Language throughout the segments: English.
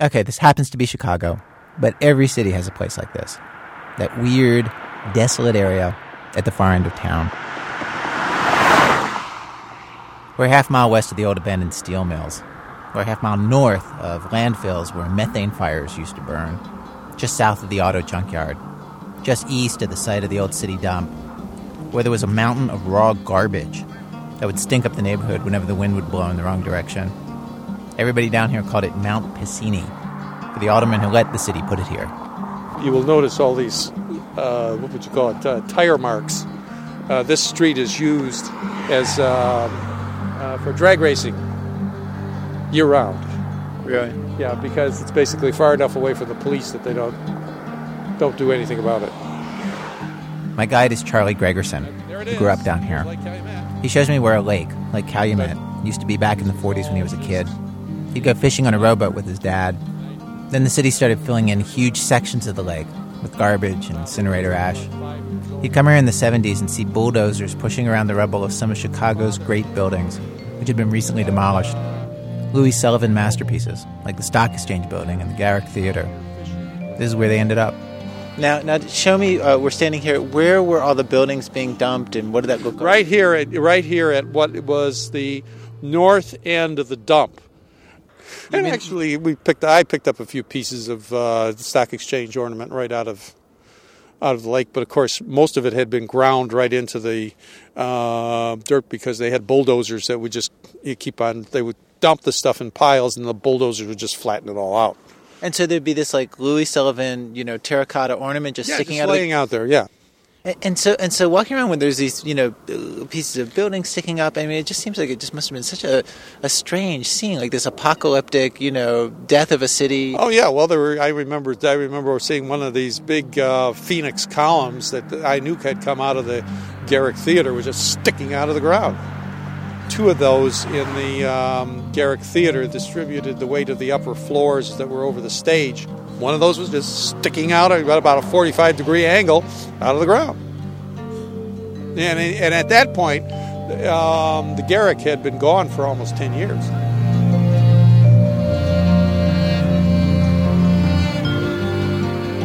Okay, this happens to be Chicago, but every city has a place like this. That weird, desolate area at the far end of town. We're a half mile west of the old abandoned steel mills. We're a half mile north of landfills where methane fires used to burn. Just south of the auto junkyard. Just east of the site of the old city dump, where there was a mountain of raw garbage that would stink up the neighborhood whenever the wind would blow in the wrong direction. Everybody down here called it Mount Piscini, for the alderman who let the city put it here. You will notice all these, uh, what would you call it, uh, tire marks. Uh, this street is used as uh, uh, for drag racing year round. Really? Yeah, because it's basically far enough away from the police that they don't don't do anything about it. My guide is Charlie Gregerson, who grew up down here. He shows me where a lake, Lake Calumet, used to be back in the 40s when he was a kid. He'd go fishing on a rowboat with his dad. Then the city started filling in huge sections of the lake with garbage and incinerator ash. He'd come here in the 70s and see bulldozers pushing around the rubble of some of Chicago's great buildings, which had been recently demolished. Louis Sullivan masterpieces, like the Stock Exchange building and the Garrick Theater. This is where they ended up. Now, now, show me. Uh, we're standing here. Where were all the buildings being dumped, and what did that look like? Right here, at, right here at what was the north end of the dump. And mean- actually, we picked. I picked up a few pieces of uh, the stock exchange ornament right out of out of the lake, but of course, most of it had been ground right into the uh, dirt because they had bulldozers that would just you keep on. They would dump the stuff in piles, and the bulldozers would just flatten it all out. And so there'd be this like Louis Sullivan, you know, terracotta ornament just Yeah, sticking just out of the laying out there. Yeah. And- so, and so, walking around when there's these, you know, pieces of buildings sticking up. I mean, it just seems like it just must have been such a, a strange scene, like this apocalyptic, you know, death of a city. Oh yeah, well there were. I remember. I remember seeing one of these big uh, phoenix columns that I knew had come out of the Garrick Theater was just sticking out of the ground. Two of those in the um, Garrick Theater distributed the weight of the upper floors that were over the stage. One of those was just sticking out at about a 45 degree angle out of the ground. And, and at that point, um, the Garrick had been gone for almost 10 years.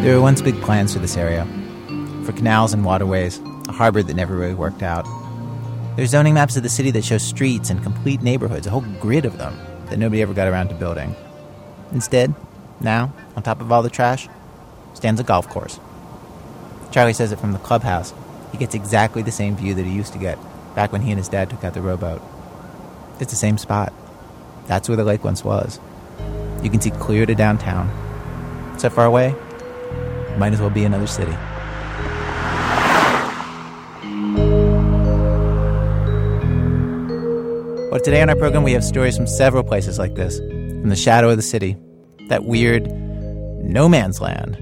There were once big plans for this area, for canals and waterways, a harbor that never really worked out. There's zoning maps of the city that show streets and complete neighborhoods, a whole grid of them that nobody ever got around to building. Instead, now, on top of all the trash, stands a golf course. Charlie says it from the clubhouse, he gets exactly the same view that he used to get back when he and his dad took out the rowboat. It's the same spot. That's where the lake once was. You can see clear to downtown. So far away, might as well be another city. Well, today on our program, we have stories from several places like this from the shadow of the city, that weird no man's land,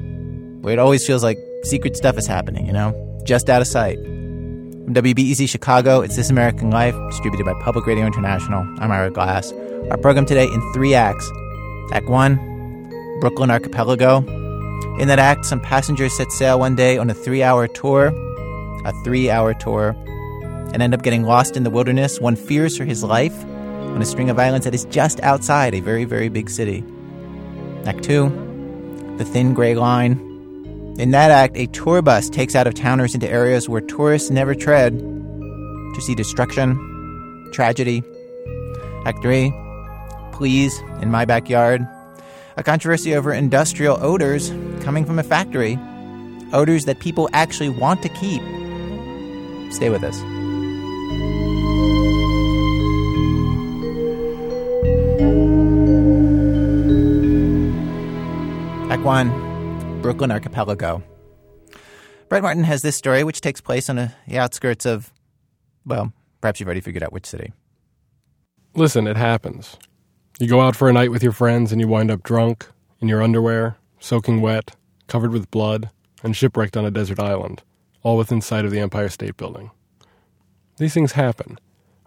where it always feels like secret stuff is happening, you know, just out of sight. From WBEZ Chicago, it's This American Life, distributed by Public Radio International. I'm Ira Glass. Our program today in three acts. Act one, Brooklyn Archipelago. In that act, some passengers set sail one day on a three hour tour, a three hour tour, and end up getting lost in the wilderness. One fears for his life on a string of islands that is just outside a very, very big city. Act two, the thin gray line. In that act, a tour bus takes out of towners into areas where tourists never tread to see destruction, tragedy. Act three, please, in my backyard. A controversy over industrial odors coming from a factory. Odors that people actually want to keep. Stay with us. 1 Brooklyn Archipelago. Brett Martin has this story, which takes place on a, the outskirts of, well, perhaps you've already figured out which city. Listen, it happens. You go out for a night with your friends and you wind up drunk, in your underwear, soaking wet, covered with blood, and shipwrecked on a desert island, all within sight of the Empire State Building. These things happen,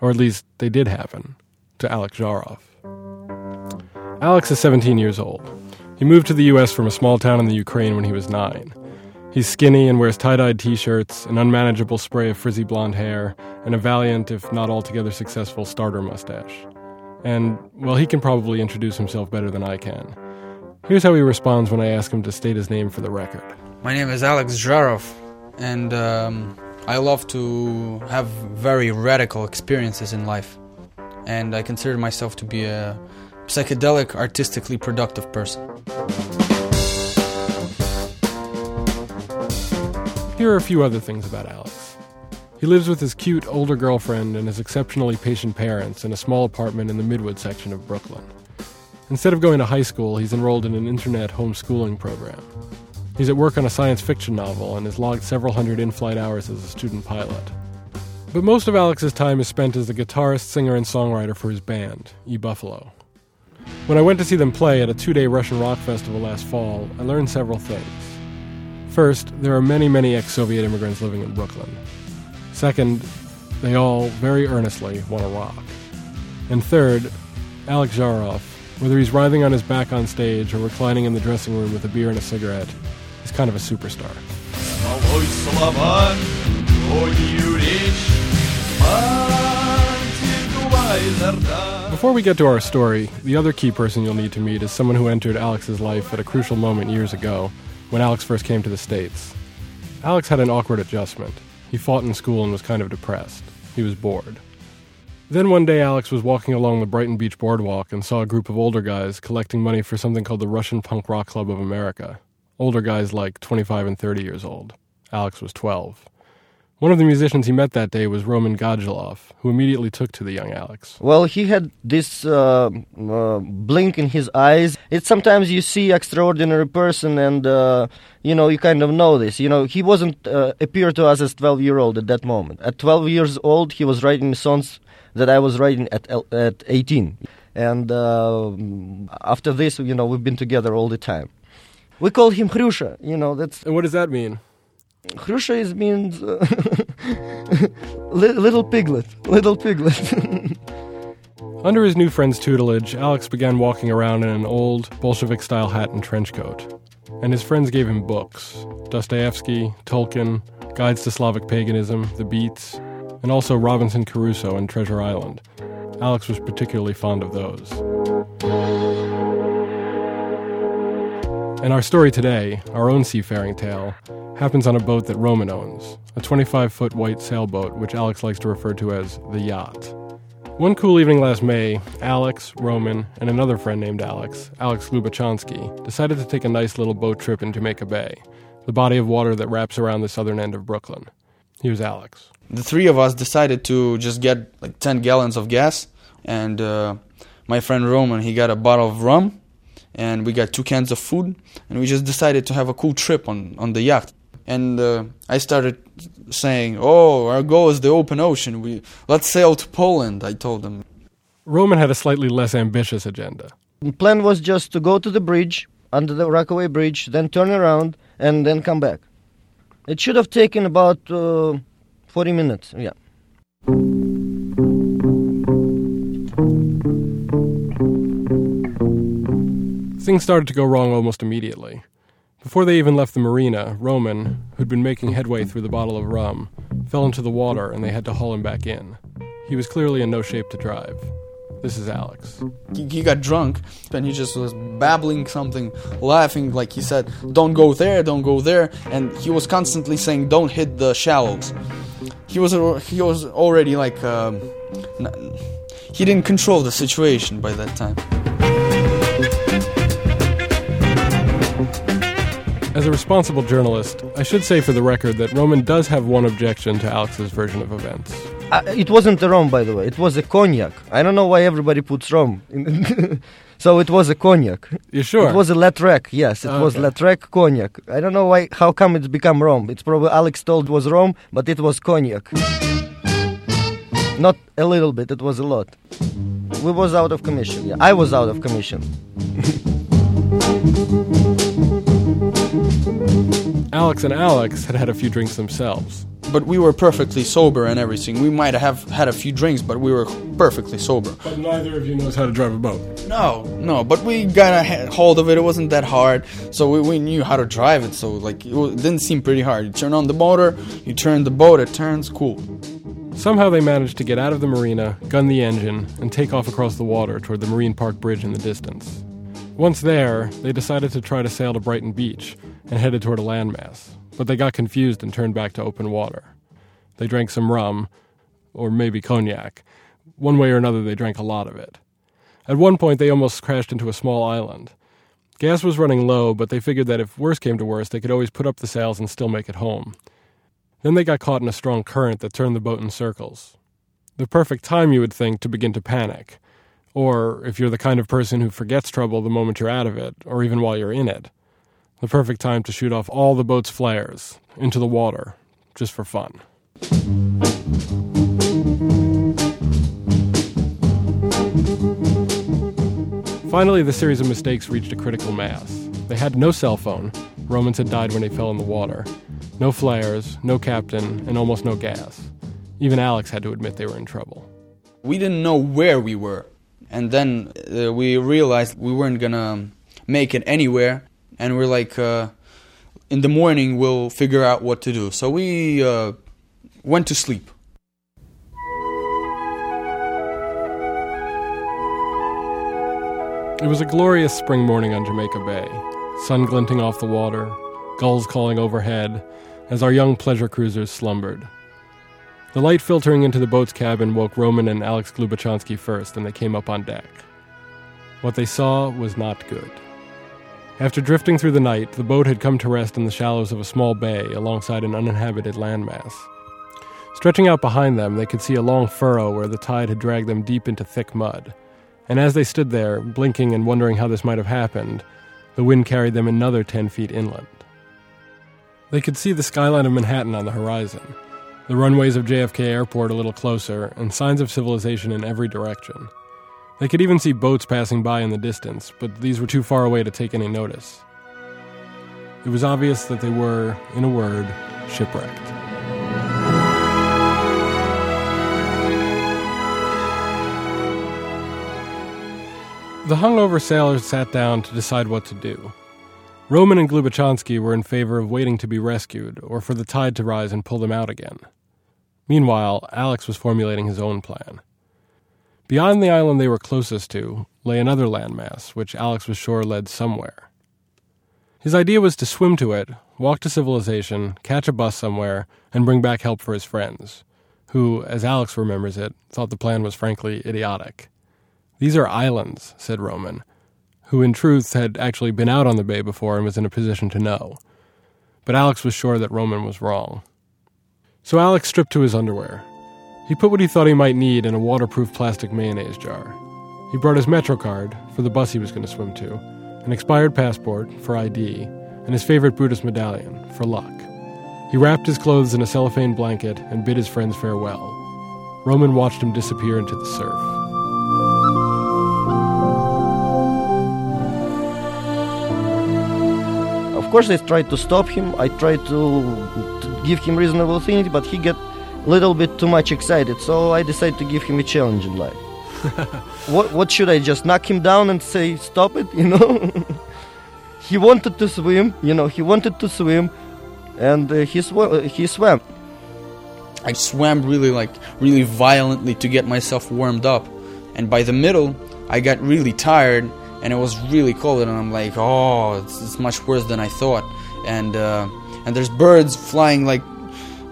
or at least they did happen, to Alex Zharov. Alex is 17 years old. He moved to the U.S. from a small town in the Ukraine when he was nine. He's skinny and wears tie dyed t shirts, an unmanageable spray of frizzy blonde hair, and a valiant, if not altogether successful, starter mustache. And, well, he can probably introduce himself better than I can. Here's how he responds when I ask him to state his name for the record. My name is Alex Zharov, and um, I love to have very radical experiences in life. And I consider myself to be a psychedelic, artistically productive person. Here are a few other things about Alex. He lives with his cute older girlfriend and his exceptionally patient parents in a small apartment in the Midwood section of Brooklyn. Instead of going to high school, he's enrolled in an internet homeschooling program. He's at work on a science fiction novel and has logged several hundred in flight hours as a student pilot. But most of Alex's time is spent as the guitarist, singer, and songwriter for his band, E Buffalo. When I went to see them play at a two day Russian rock festival last fall, I learned several things. First, there are many, many ex Soviet immigrants living in Brooklyn. Second, they all very earnestly want to rock. And third, Alex Zharov, whether he's writhing on his back on stage or reclining in the dressing room with a beer and a cigarette, is kind of a superstar. Before we get to our story, the other key person you'll need to meet is someone who entered Alex's life at a crucial moment years ago when Alex first came to the States. Alex had an awkward adjustment. He fought in school and was kind of depressed. He was bored. Then one day, Alex was walking along the Brighton Beach boardwalk and saw a group of older guys collecting money for something called the Russian Punk Rock Club of America. Older guys like 25 and 30 years old. Alex was 12. One of the musicians he met that day was Roman Godjalov, who immediately took to the young Alex. Well, he had this uh, uh, blink in his eyes. It's sometimes you see extraordinary person, and uh, you know you kind of know this. You know he wasn't uh, appear to us as twelve year old at that moment. At twelve years old, he was writing songs that I was writing at at eighteen, and uh, after this, you know, we've been together all the time. We call him Hrusha. You know that's. And what does that mean? Hrusha is means uh, little piglet, little piglet. Under his new friend's tutelage, Alex began walking around in an old Bolshevik style hat and trench coat. And his friends gave him books Dostoevsky, Tolkien, Guides to Slavic Paganism, The Beats, and also Robinson Crusoe and Treasure Island. Alex was particularly fond of those. And our story today, our own seafaring tale, happens on a boat that Roman owns, a 25 foot white sailboat which Alex likes to refer to as the yacht. One cool evening last May, Alex, Roman, and another friend named Alex, Alex Lubachansky, decided to take a nice little boat trip in Jamaica Bay, the body of water that wraps around the southern end of Brooklyn. Here's Alex. The three of us decided to just get like 10 gallons of gas, and uh, my friend Roman, he got a bottle of rum, and we got two cans of food, and we just decided to have a cool trip on, on the yacht. And uh, I started saying, "Oh, our goal is the open ocean. We let's sail to Poland." I told them. Roman had a slightly less ambitious agenda. The plan was just to go to the bridge, under the Rockaway Bridge, then turn around and then come back. It should have taken about uh, 40 minutes. Yeah. Things started to go wrong almost immediately. Before they even left the marina, Roman, who'd been making headway through the bottle of rum, fell into the water and they had to haul him back in. He was clearly in no shape to drive. This is Alex. He, got drunk and he just was babbling something, laughing like he said, "Don't go there, don't go there," and he was constantly saying, "Don't hit the shallows." He was he was already like um, he didn't control the situation by that time. As a responsible journalist, I should say for the record that Roman does have one objection to Alex's version of events. Uh, it wasn't a rum, by the way. It was a cognac. I don't know why everybody puts rum. so it was a cognac. You sure? It was a Latrec. Yes, it Okay. was Latrec cognac. I don't know why. How come it's become rum? It's probably Alex told it was rum, but it was cognac. Not a little bit. It was a lot. We was out of commission. Yeah, I was out of commission. Alex and Alex had had a few drinks themselves. But we were perfectly sober and everything. We might have had a few drinks, but we were perfectly sober. But neither of you knows how to drive a boat. No, no, but we got a hold of it. It wasn't that hard, so we, we knew how to drive it. So like it, didn't seem pretty hard. You turn on the motor, you turn the boat, it turns. Cool. Somehow they managed to get out of the marina, gun the engine, and take off across the water toward the Marine Park Bridge in the distance. Once there, they decided to try to sail to Brighton Beach and headed toward a landmass, but they got confused and turned back to open water. They drank some rum, or maybe cognac. One way or another, they drank a lot of it. At one point, they almost crashed into a small island. Gas was running low, but they figured that if worse came to worse, they could always put up the sails and still make it home. Then they got caught in a strong current that turned the boat in circles. The perfect time, you would think, to begin to panic. Or, if you're the kind of person who forgets trouble the moment you're out of it, or even while you're in it, the perfect time to shoot off all the boat's flares into the water, just for fun. Finally, the series of mistakes reached a critical mass. They had no cell phone. Romans had died when they fell in the water. No flares, no captain, and almost no gas. Even Alex had to admit they were in trouble. We didn't know where we were. And then uh, we realized we weren't gonna make it anywhere. And we're like, uh, in the morning, we'll figure out what to do. So we uh, went to sleep. It was a glorious spring morning on Jamaica Bay, sun glinting off the water, gulls calling overhead, as our young pleasure cruisers slumbered. The light filtering into the boat's cabin woke Roman and Alex Glubachonsky first, and they came up on deck. What they saw was not good. After drifting through the night, the boat had come to rest in the shallows of a small bay alongside an uninhabited landmass. Stretching out behind them, they could see a long furrow where the tide had dragged them deep into thick mud. And as they stood there, blinking and wondering how this might have happened, the wind carried them another ten feet inland. They could see the skyline of Manhattan on the horizon, the runways of JFK Airport a little closer, and signs of civilization in every direction. They could even see boats passing by in the distance, but these were too far away to take any notice. It was obvious that they were, in a word, shipwrecked. The hungover sailors sat down to decide what to do. Roman and Glubachonsky were in favor of waiting to be rescued, or for the tide to rise and pull them out again. Meanwhile, Alex was formulating his own plan. Beyond the island they were closest to lay another landmass, which Alex was sure led somewhere. His idea was to swim to it, walk to civilization, catch a bus somewhere, and bring back help for his friends, who, as Alex remembers it, thought the plan was frankly idiotic. These are islands, said Roman, who in truth had actually been out on the bay before and was in a position to know. But Alex was sure that Roman was wrong. So Alex stripped to his underwear. He put what he thought he might need in a waterproof plastic mayonnaise jar. He brought his Metro card for the bus he was going to swim to, an expired passport for ID, and his favorite Buddhist medallion for luck. He wrapped his clothes in a cellophane blanket and bid his friends farewell. Roman watched him disappear into the surf. Of course, I tried to stop him. I tried to, to give him reasonable things, but he get a little bit too much excited. So I decided to give him a challenge in life. what what should I just knock him down and say stop it? You know. he wanted to swim. You know, he wanted to swim, and uh, he sw- he swam. I swam really like really violently to get myself warmed up, and by the middle, I got really tired and it was really cold and i'm like oh it's, it's much worse than i thought and uh, and there's birds flying like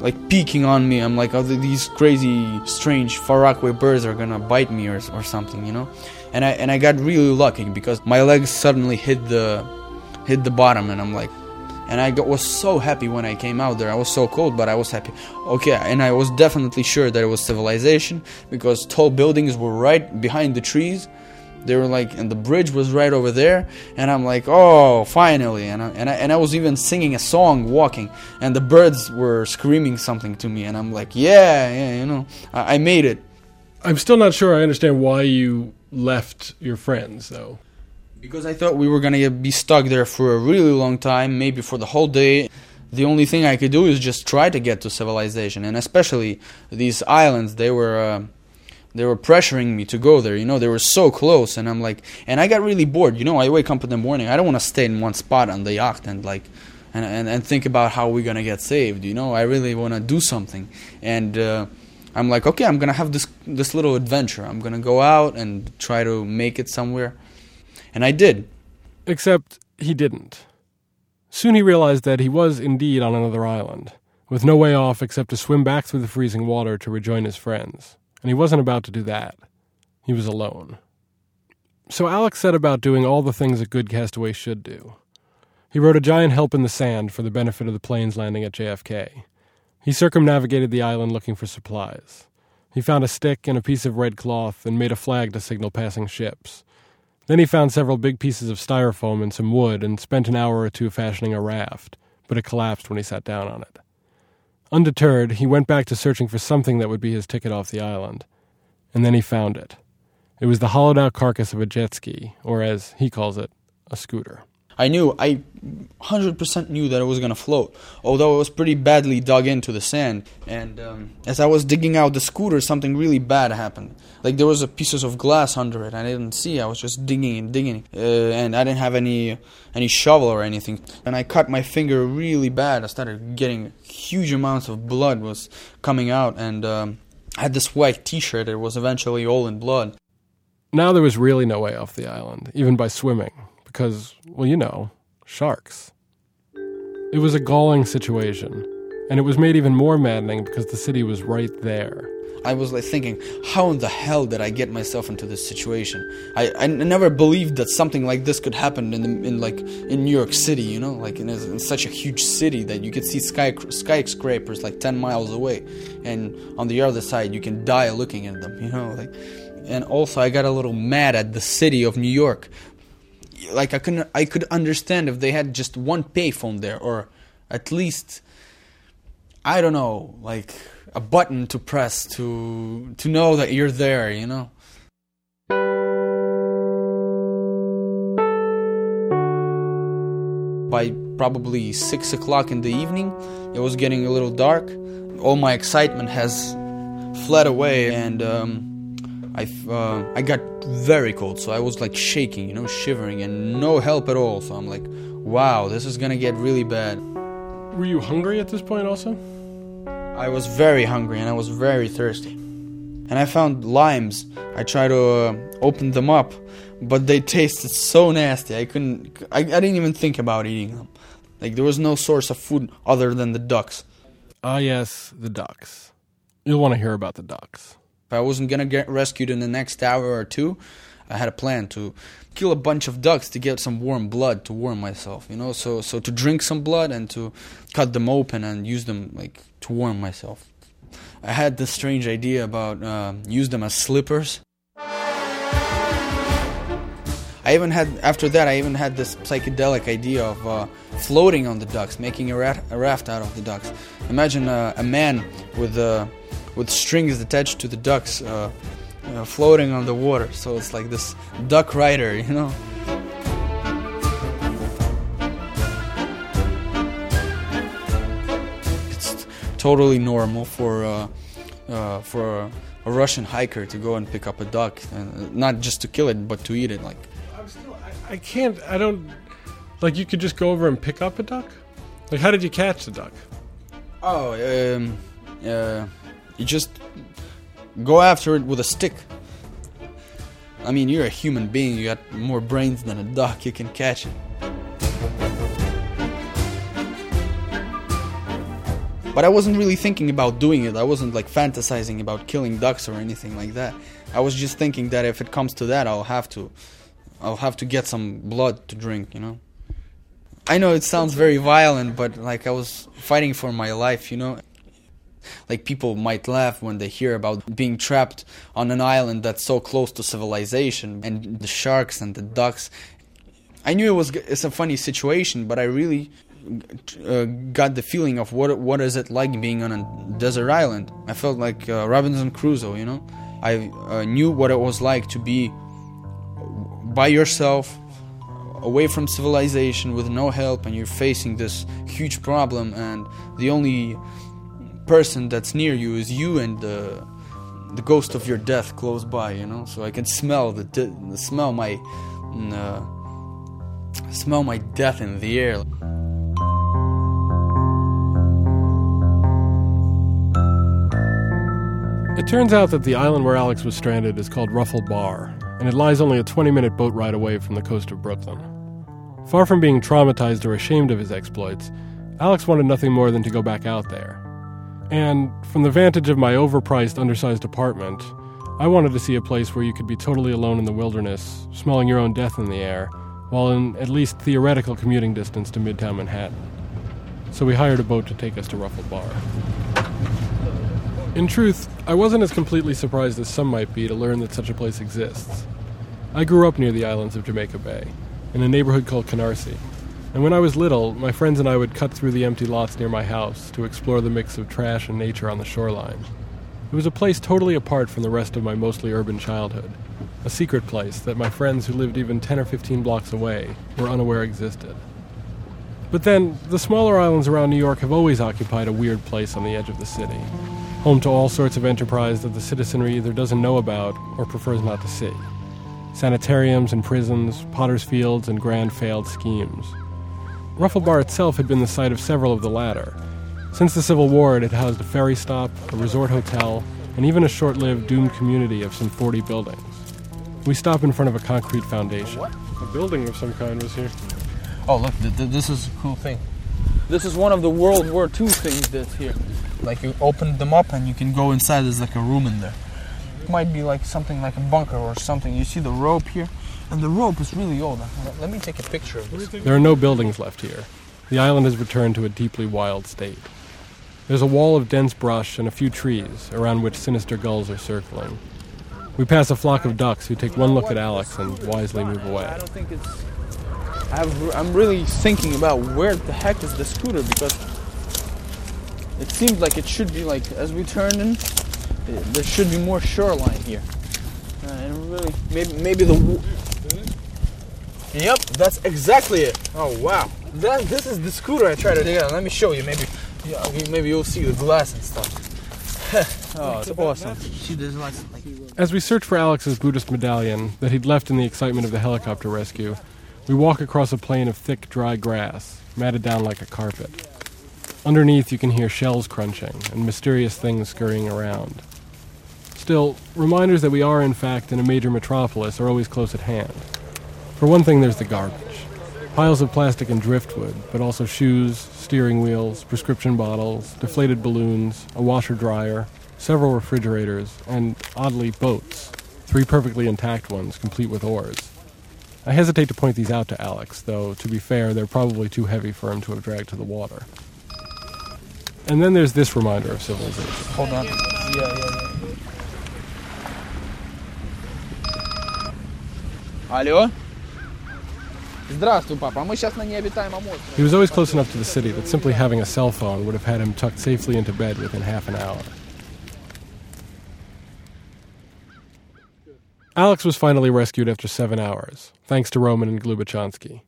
like peeking on me i'm like oh these crazy strange faraway birds are gonna bite me or, or something you know and i and i got really lucky because my legs suddenly hit the hit the bottom and i'm like and I got, was so happy when I came out there. I was so cold, but I was happy. Okay, and I was definitely sure that it was civilization because tall buildings were right behind the trees, they were like and the bridge was right over there and i'm like oh finally. And I, and I, and I was even singing a song walking and the birds were screaming something to me and i'm like yeah yeah you know I, I made it. I'm still not sure i understand why you left your friends though. Because i thought we were gonna be stuck there for a really long time maybe for the whole day. The only thing i could do is just try to get to civilization and especially these islands they were uh, they were pressuring me to go there you know they were so close and i'm like and i got really bored you know i wake up in the morning i don't want to stay in one spot on the yacht and like and, and, and think about how we're gonna get saved you know i really want to do something and uh, i'm like okay i'm gonna have this this little adventure i'm gonna go out and try to make it somewhere and i did Except he didn't. Soon he realized that he was indeed on another island, with no way off except to swim back through the freezing water to rejoin his friends. And he wasn't about to do that. He was alone. So Alex set about doing all the things a good castaway should do. He wrote a giant help in the sand for the benefit of the planes landing at JFK. He circumnavigated the island looking for supplies. He found a stick and a piece of red cloth and made a flag to signal passing ships. Then he found several big pieces of styrofoam and some wood and spent an hour or two fashioning a raft, but it collapsed when he sat down on it. Undeterred, he went back to searching for something that would be his ticket off the island. And then he found it. It was the hollowed out carcass of a jet ski, or as he calls it, a scooter. I knew, I 100% knew that it was going to float, although it was pretty badly dug into the sand. And um, as I was digging out the scooter, something really bad happened. Like there was a pieces of glass under it. I didn't see. I was just digging and digging, uh, and I didn't have any any shovel or anything. And I cut my finger really bad. I started getting huge amounts of blood was coming out, and um, I had this white T-shirt. It was eventually all in blood. Now there was really no way off the island, even by swimming because, well, you know, sharks. It was a galling situation, and it was made even more maddening because the city was right there. I was like thinking, how in the hell did I get myself into this situation? I, I never believed that something like this could happen in the, in like in New York City, you know, like in, in such a huge city that you could see sky skyscrapers like ten miles away, and on the other side you can die looking at them, you know, like. And also, I got a little mad at the city of New York like I couldn't I could understand if they had just one payphone there or at least I don't know like a button to press to to know that you're there you know? By probably six o'clock in the evening it was getting a little dark. All my excitement has fled away and um, I, uh, I got very cold, so I was like shaking, you know, shivering, and no help at all. So I'm like, wow, this is gonna get really bad. Were you hungry at this point also? I was very hungry and I was very thirsty. And I found limes. I tried to uh, open them up, but they tasted so nasty. I couldn't, I, I didn't even think about eating them. Like, there was no source of food other than the ducks. Ah, yes, the ducks. You'll want to hear about the ducks. If I wasn't gonna get rescued in the next hour or two, I had a plan to kill a bunch of ducks to get some warm blood to warm myself, you know. So so to drink some blood and to cut them open and use them like to warm myself. I had this strange idea about uh, use them as slippers. I even had after that I even had this psychedelic idea of uh, floating on the ducks, making a, rat, a raft out of the ducks. Imagine uh, a man with a with strings attached to the ducks uh, uh, floating on the water. So it's like this duck rider, you know. It's totally normal for uh, uh for a, Russian hiker to go and pick up a duck, and uh, not just to kill it, but to eat it. Like, still, I, I can't. I don't. Like, you could just go over and pick up a duck. Like, how did you catch the duck? Oh, um, uh, you just go after it with a stick. I mean, you're a human being, you got more brains than a duck, you can catch it. But I wasn't really thinking about doing it. I wasn't like fantasizing about killing ducks or anything like that. I was just thinking that if it comes to that, I'll have to I'll have to get some blood to drink, you know. I know it sounds very violent, but like I was fighting for my life, you know. Like people might laugh when they hear about being trapped on an island that's so close to civilization and the sharks and the ducks. I knew it was it's a funny situation, but I really uh, got the feeling of what what is it like being on a desert island. I felt like uh, Robinson Crusoe, you know. I uh, knew what it was like to be by yourself away from civilization with no help and you're facing this huge problem and the only person that's near you is you and the the ghost of your death close by, you know. So I can smell the, the smell my mm, uh, smell my death in the air. It turns out that the island where Alex was stranded is called Ruffle Bar, and it lies only a 20 minute boat ride away from the coast of Brooklyn. Far from being traumatized or ashamed of his exploits, Alex wanted nothing more than to go back out there. And from the vantage of my overpriced, undersized apartment, I wanted to see a place where you could be totally alone in the wilderness, smelling your own death in the air, while in at least theoretical commuting distance to Midtown Manhattan. So we hired a boat to take us to Ruffle Bar. In truth, I wasn't as completely surprised as some might be to learn that such a place exists. I grew up near the islands of Jamaica Bay, in a neighborhood called Canarsie, and when I was little, my friends and I would cut through the empty lots near my house to explore the mix of trash and nature on the shoreline. It was a place totally apart from the rest of my mostly urban childhood, a secret place that my friends who lived even 10 or 15 blocks away were unaware existed. But then, the smaller islands around New York have always occupied a weird place on the edge of the city, home to all sorts of enterprise that the citizenry either doesn't know about or prefers not to see. Sanitariums and prisons, potter's fields, and grand failed schemes. Ruffle Bar itself had been the site of several of the latter. Since the Civil War, it had housed a ferry stop, a resort hotel, and even a short lived doomed community of some 40 buildings. We stop in front of a concrete foundation. A building of some kind was here. Oh, look, th- th- this is a cool thing. This is one of the World War II things that's here. Like you open them up and you can go inside. There's like a room in there. It might be like something like a bunker or something. You see the rope here, and the rope is really old. Let- me take a picture of this. There are no buildings left here. The island has returned to a deeply wild state. There's a wall of dense brush and a few trees around which sinister gulls are circling. We pass a flock of ducks who take one look at Alex and wisely move away. I don't think it's. I've, I'm really thinking about where the heck is the scooter because it seems like it should be like as we turn in, there should be more shoreline here. Uh, and really, maybe maybe the. W- Yep, that's exactly it. Oh wow, that this is the scooter I tried to. Yeah, let me show you. Maybe, yeah, maybe you'll see the glass and stuff. oh, it's awesome. See, there's lots like. As we search for Alex's Buddhist medallion that he'd left in the excitement of the helicopter rescue, we walk across a plain of thick, dry grass, matted down like a carpet. Underneath, you can hear shells crunching and mysterious things scurrying around. Still, reminders that we are, in fact, in a major metropolis are always close at hand. For one thing, there's the garbage piles of plastic and driftwood, but also shoes, steering wheels, prescription bottles, deflated balloons, a washer dryer, several refrigerators, and, oddly, boats three perfectly intact ones, complete with oars. I hesitate to point these out to Alex, though, to be fair, they're probably too heavy for him to have dragged to the water. And then there's this reminder of civilization. Hold on. Yeah, yeah, yeah. Hello? He was always close enough to the city that simply having a cell phone would have had him tucked safely into bed within half an hour. Alex was finally rescued after seven hours, thanks to Roman and Glubachanski.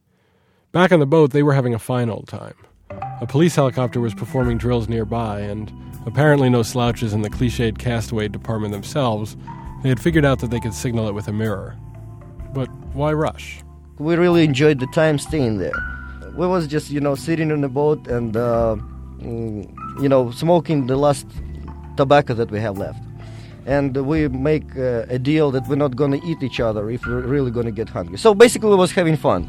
Back on the boat, they were having a fine old time. A police helicopter was performing drills nearby, and apparently no slouches in the cliched castaway department themselves, they had figured out that they could signal it with a mirror. But why rush? We really enjoyed the time staying there. We was just you know sitting on the boat and uh, mm, you know smoking the last tobacco that we have left, and we make uh, a deal that we're not gonna eat each other if we're really gonna get hungry. So basically, we was having fun,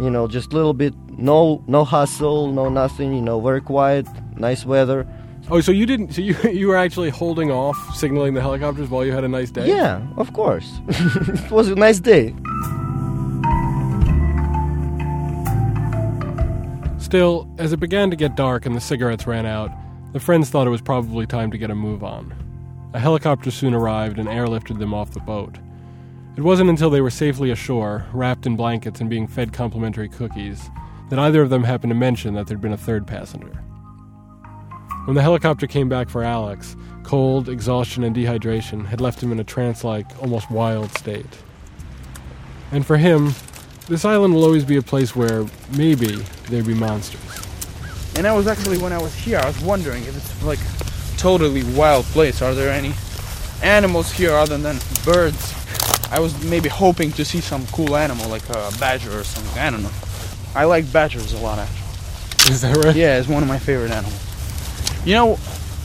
you know, just a little bit, no no hustle, no nothing, you know, very quiet, nice weather. Oh, so you didn't? So you you were actually holding off signaling the helicopters while you had a nice day? Yeah, of course, it was a nice day. Still, as it began to get dark and the cigarettes ran out, the friends thought it was probably time to get a move on. A helicopter soon arrived and airlifted them off the boat. It wasn't until they were safely ashore, wrapped in blankets and being fed complimentary cookies, that either of them happened to mention that there'd been a third passenger. When the helicopter came back for Alex, cold, exhaustion, and dehydration had left him in a trance like, almost wild state. And for him, this island will always be a place where maybe there'd be monsters. And I was actually when I was here, I was wondering if it's like totally wild place. Are there any animals here other than birds? I was maybe hoping to see some cool animal like a badger or something. I don't know. I like badgers a lot actually. Is that right? Yeah, it's one of my favorite animals. You know,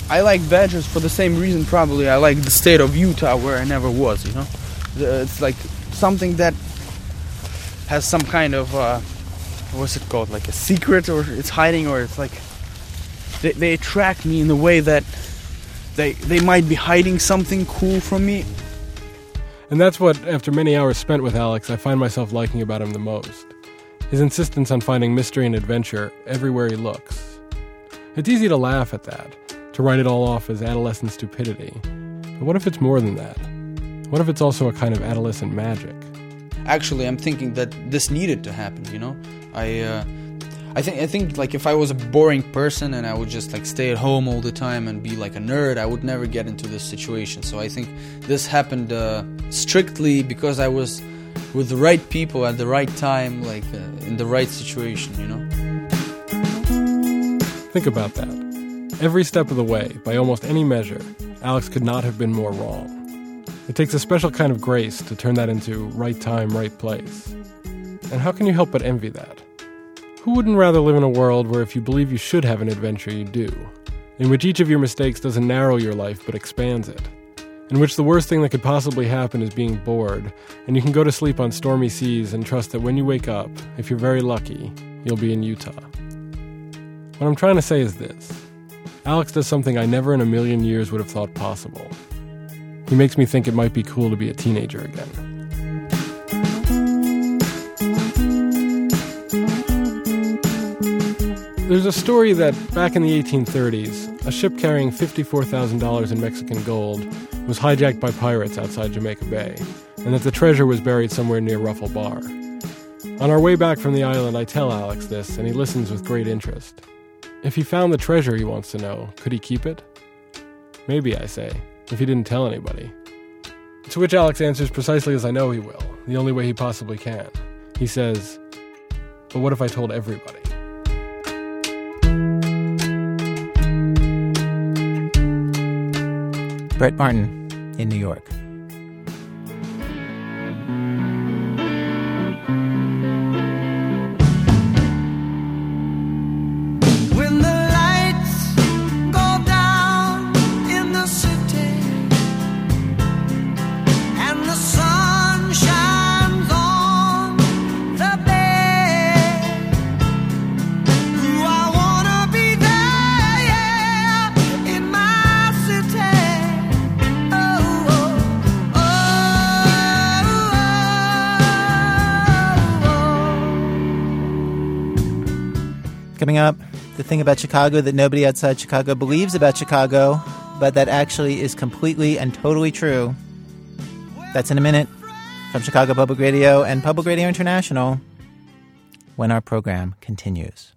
I like badgers for the same reason probably I like the state of Utah where I never was, you know? It's like something that has some kind of uh, what's it called like a secret or it's hiding or it's like they, they attract me in the way that they they might be hiding something cool from me And that's what, after many hours spent with Alex, I find myself liking about him the most. His insistence on finding mystery and adventure everywhere he looks. It's easy to laugh at that, to write it all off as adolescent stupidity. But what if it's more than that? What if it's also a kind of adolescent magic? Actually i'm thinking that this needed to happen you know i uh, I think I think like if I was a boring person and I would just like stay at home all the time and be like a nerd, I would never get into this situation. So I think this happened uh, strictly because I was with the right people at the right time, like uh, in the right situation, you know. Think about that. Every step of the way, by almost any measure, Alex could not have been more wrong. It takes a special kind of grace to turn that into right time, right place. And how can you help but envy that? Who wouldn't rather live in a world where if you believe you should have an adventure, you do? In which each of your mistakes doesn't narrow your life but expands it? In which the worst thing that could possibly happen is being bored, and you can go to sleep on stormy seas and trust that when you wake up, if you're very lucky, you'll be in Utah. What I'm trying to say is this Alex does something I never in a million years would have thought possible. He makes me think it might be cool to be a teenager again. There's a story that back in the 1830s, a ship carrying $54,000 in Mexican gold was hijacked by pirates outside Jamaica Bay, and that the treasure was buried somewhere near Ruffle Bar. On our way back from the island, I tell Alex this, and he listens with great interest. If he found the treasure, he wants to know, could he keep it? Maybe, I say, if he didn't tell anybody. To which Alex answers precisely as I know he will, the only way he possibly can. He says, But what if I told everybody? Brett Martin in New York. Coming up, the thing about Chicago that nobody outside Chicago believes about Chicago, but that actually is completely and totally true. That's in a minute from Chicago Public Radio and Public Radio International when our program continues.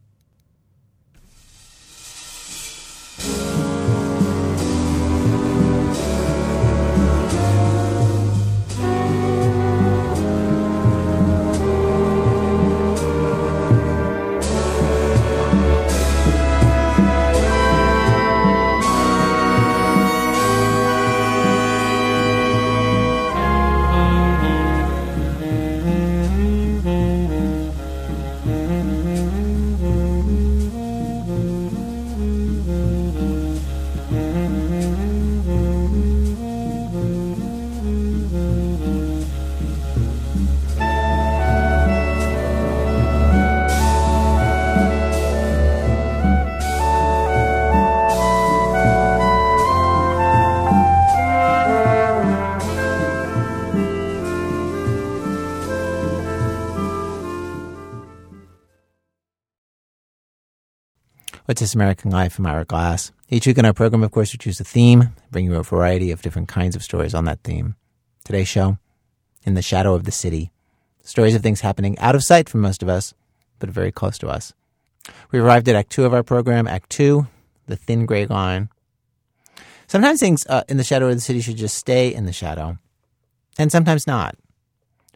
What's This American Life from Ira Glass. Each week in our program, of course, we choose a theme, bring you a variety of different kinds of stories on that theme. Today's show, In the Shadow of the City. Stories of things happening out of sight for most of us, but very close to us. We arrived at Act Two of our program, Act Two, The Thin Gray Line. Sometimes things uh, in the shadow of the city should just stay in the shadow, and sometimes not.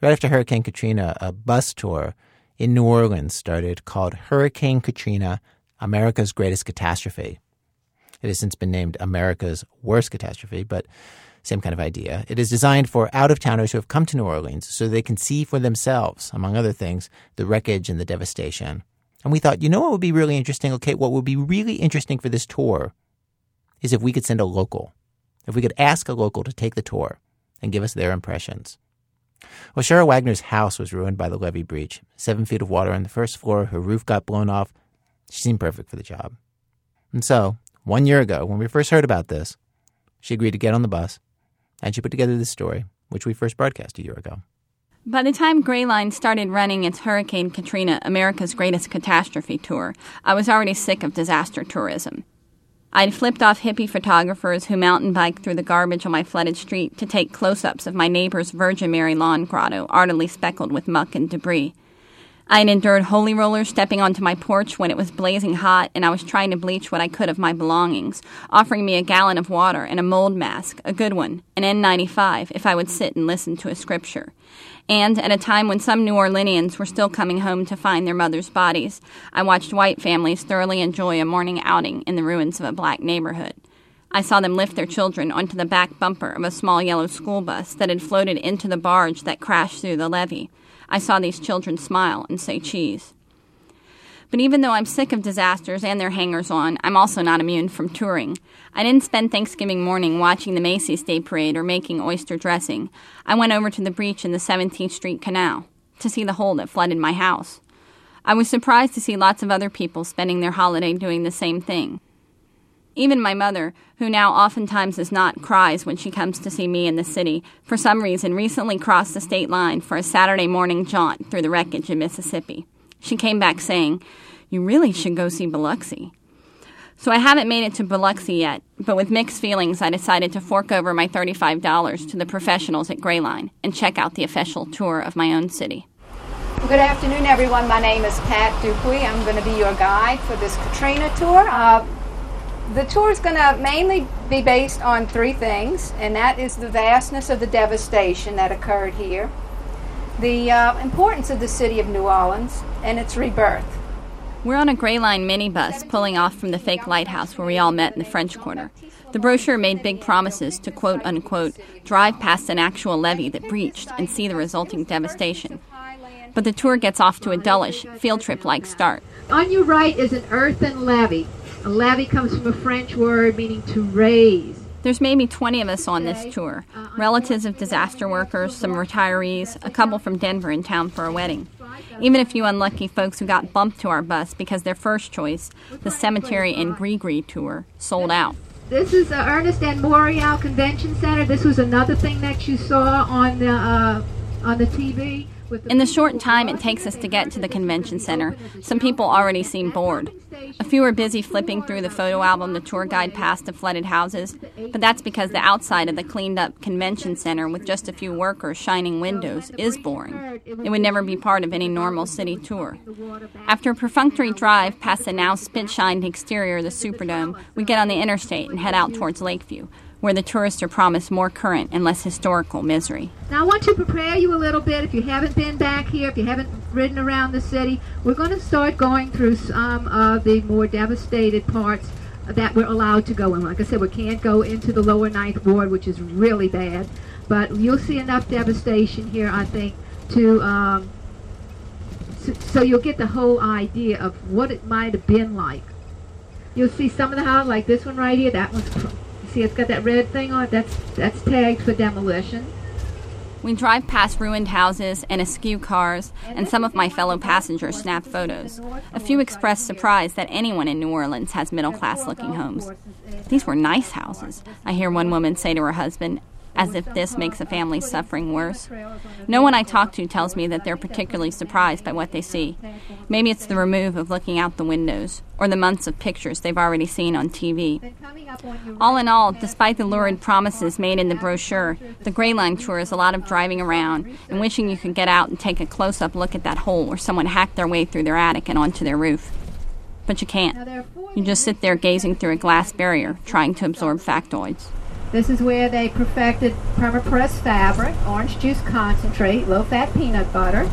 Right after Hurricane Katrina, a bus tour in New Orleans started called Hurricane Katrina America's Greatest Catastrophe. It has since been named America's Worst Catastrophe, but same kind of idea. It is designed for out of towners who have come to New Orleans so they can see for themselves, among other things, the wreckage and the devastation. And we thought, you know what would be really interesting? Okay, what would be really interesting for this tour is if we could send a local, if we could ask a local to take the tour and give us their impressions. Well, Cheryl Wagner's house was ruined by the levee breach. Seven feet of water on the first floor, her roof got blown off. She seemed perfect for the job. And so, one year ago, when we first heard about this, she agreed to get on the bus, and she put together this story, which we first broadcast a year ago. By the time Gray Line started running its Hurricane Katrina America's Greatest Catastrophe tour, I was already sick of disaster tourism. I'd flipped off hippie photographers who mountain biked through the garbage on my flooded street to take close ups of my neighbor's Virgin Mary lawn grotto, artily speckled with muck and debris. I had endured holy rollers stepping onto my porch when it was blazing hot and I was trying to bleach what I could of my belongings, offering me a gallon of water and a mold mask, a good one, an N95, if I would sit and listen to a scripture. And at a time when some New Orleanians were still coming home to find their mothers' bodies, I watched white families thoroughly enjoy a morning outing in the ruins of a black neighborhood. I saw them lift their children onto the back bumper of a small yellow school bus that had floated into the barge that crashed through the levee. I saw these children smile and say cheese. But even though I'm sick of disasters and their hangers on, I'm also not immune from touring. I didn't spend Thanksgiving morning watching the Macy's Day Parade or making oyster dressing. I went over to the breach in the 17th Street Canal to see the hole that flooded my house. I was surprised to see lots of other people spending their holiday doing the same thing. Even my mother, who now oftentimes is not, cries when she comes to see me in the city, for some reason recently crossed the state line for a Saturday morning jaunt through the wreckage in Mississippi. She came back saying, You really should go see Biloxi. So I haven't made it to Biloxi yet, but with mixed feelings, I decided to fork over my $35 to the professionals at Grayline and check out the official tour of my own city. Good afternoon, everyone. My name is Pat Dupuy. I'm going to be your guide for this Katrina tour. Uh, the tour is going to mainly be based on three things, and that is the vastness of the devastation that occurred here, the uh, importance of the city of New Orleans, and its rebirth. We're on a Gray Line minibus pulling off from the fake lighthouse where we all met in the French Quarter. The brochure made big promises to quote unquote drive past an actual levee that breached and see the resulting devastation. But the tour gets off to a dullish, field trip like start. On your right is an earthen levee. A levee comes from a French word meaning to raise. There's maybe 20 of us on this tour relatives of disaster workers, some retirees, a couple from Denver in town for a wedding. Even a few unlucky folks who got bumped to our bus because their first choice, the Cemetery and Gree tour, sold out. This is uh, Ernest N. Morial Convention Center. This was another thing that you saw on the uh, on the TV. In the short time it takes us to get to the convention center, some people already seem bored. A few are busy flipping through the photo album the tour guide passed of flooded houses, but that's because the outside of the cleaned up convention center with just a few workers shining windows is boring. It would never be part of any normal city tour. After a perfunctory drive past the now spit shined exterior of the Superdome, we get on the interstate and head out towards Lakeview, where the tourists are promised more current and less historical misery. Now I want to prepare you a little bit. If you haven't been back here, if you haven't ridden around the city, we're going to start going through some of the more devastated parts that we're allowed to go in. Like I said, we can't go into the lower ninth ward, which is really bad. But you'll see enough devastation here, I think, to um, so, so you'll get the whole idea of what it might have been like. You'll see some of the houses, like this one right here. That one's see, it's got that red thing on it. That's that's tagged for demolition. We drive past ruined houses and askew cars, and some of my fellow passengers snap photos. A few express surprise that anyone in New Orleans has middle class looking homes. These were nice houses, I hear one woman say to her husband, as if this makes a family's suffering worse. No one I talk to tells me that they're particularly surprised by what they see. Maybe it's the remove of looking out the windows, or the months of pictures they've already seen on TV. All in all, despite the lurid promises made in the brochure, the Gray Line tour is a lot of driving around and wishing you could get out and take a close up look at that hole where someone hacked their way through their attic and onto their roof. But you can't. You just sit there gazing through a glass barrier, trying to absorb factoids. This is where they perfected perma-pressed fabric, orange juice concentrate, low-fat peanut butter.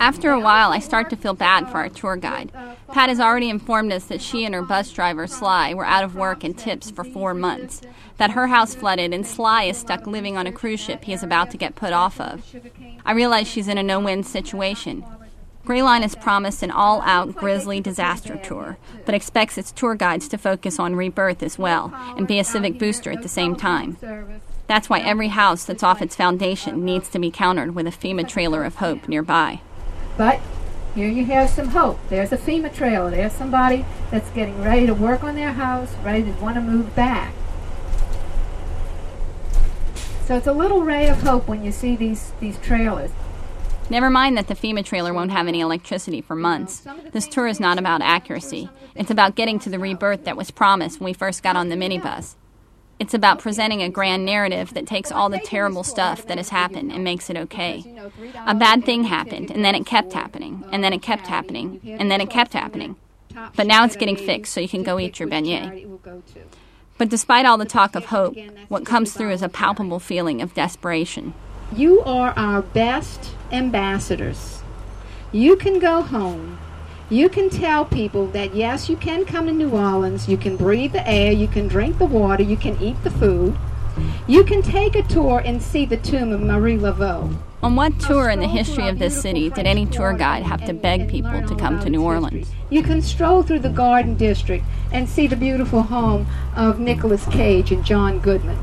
After a while, I start to feel bad for our tour guide. Pat has already informed us that she and her bus driver, Sly, were out of work and tips for four months, that her house flooded, and Sly is stuck living on a cruise ship he is about to get put off of. I realize she's in a no win situation. Grayline has promised an all out grisly disaster tour, but expects its tour guides to focus on rebirth as well and be a civic booster at the same time. That's why every house that's off its foundation needs to be countered with a FEMA trailer of hope nearby. But here you have some hope. There's a FEMA trailer. There's somebody that's getting ready to work on their house, ready to want to move back. So it's a little ray of hope when you see these, these trailers. Never mind that the FEMA trailer won't have any electricity for months. This tour is not about accuracy. It's about getting to the rebirth that was promised when we first got on the minibus. It's about presenting a grand narrative that takes all the terrible stuff that has happened and makes it okay. A bad thing happened, and then it kept happening, and then it kept happening, and then it kept happening. But now it's getting fixed, so you can go eat your beignet. But despite all the talk of hope, what comes through is a palpable feeling of desperation. You are our best ambassadors. You can go home. You can tell people that yes, you can come to New Orleans, you can breathe the air, you can drink the water, you can eat the food. You can take a tour and see the tomb of Marie Laveau. On what tour in the history of this city did any tour guide have to beg people to come to New Orleans? You can stroll through the Garden District and see the beautiful home of Nicolas Cage and John Goodman.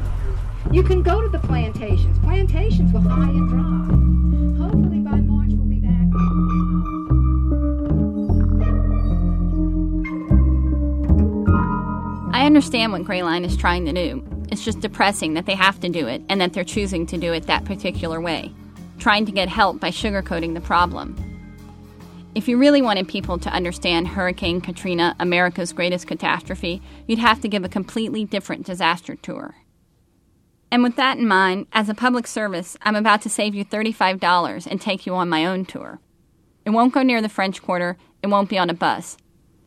You can go to the plantations. Plantations were high and dry. I understand what Greyline is trying to do. It's just depressing that they have to do it and that they're choosing to do it that particular way, trying to get help by sugarcoating the problem. If you really wanted people to understand Hurricane Katrina, America's greatest catastrophe, you'd have to give a completely different disaster tour. And with that in mind, as a public service, I'm about to save you $35 and take you on my own tour. It won't go near the French Quarter, it won't be on a bus,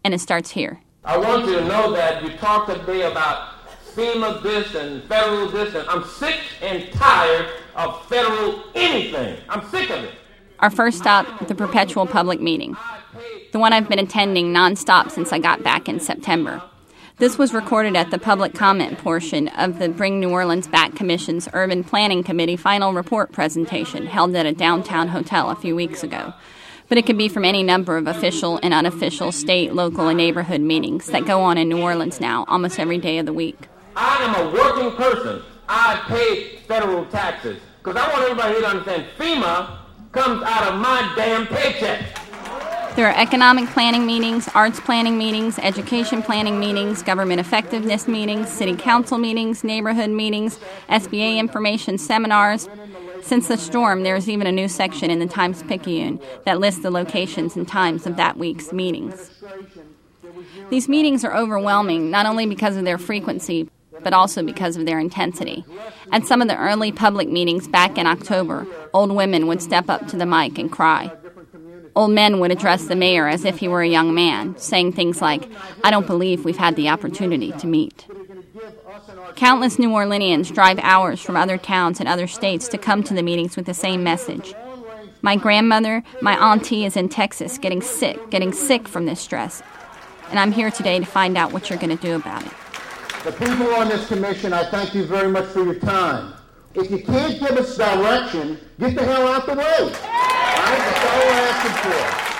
and it starts here. I want you to know that you talked today about FEMA this and federal this, and I'm sick and tired of federal anything. I'm sick of it. Our first stop, the Perpetual Public Meeting, the one I've been attending nonstop since I got back in September. This was recorded at the public comment portion of the Bring New Orleans Back Commission's Urban Planning Committee final report presentation held at a downtown hotel a few weeks ago. But it could be from any number of official and unofficial state, local, and neighborhood meetings that go on in New Orleans now, almost every day of the week. I am a working person. I pay federal taxes. Because I want everybody here to understand FEMA comes out of my damn paycheck. There are economic planning meetings, arts planning meetings, education planning meetings, government effectiveness meetings, city council meetings, neighborhood meetings, SBA information seminars. Since the storm, there is even a new section in the Times Picayune that lists the locations and times of that week's meetings. These meetings are overwhelming not only because of their frequency, but also because of their intensity. At some of the early public meetings back in October, old women would step up to the mic and cry. Old men would address the mayor as if he were a young man, saying things like, I don't believe we've had the opportunity to meet. Countless New Orleanians drive hours from other towns and other states to come to the meetings with the same message. My grandmother, my auntie is in Texas getting sick, getting sick from this stress. And I'm here today to find out what you're going to do about it. The people on this commission, I thank you very much for your time. If you can't give us direction, get the hell out the way. All right? That's all we're asking for.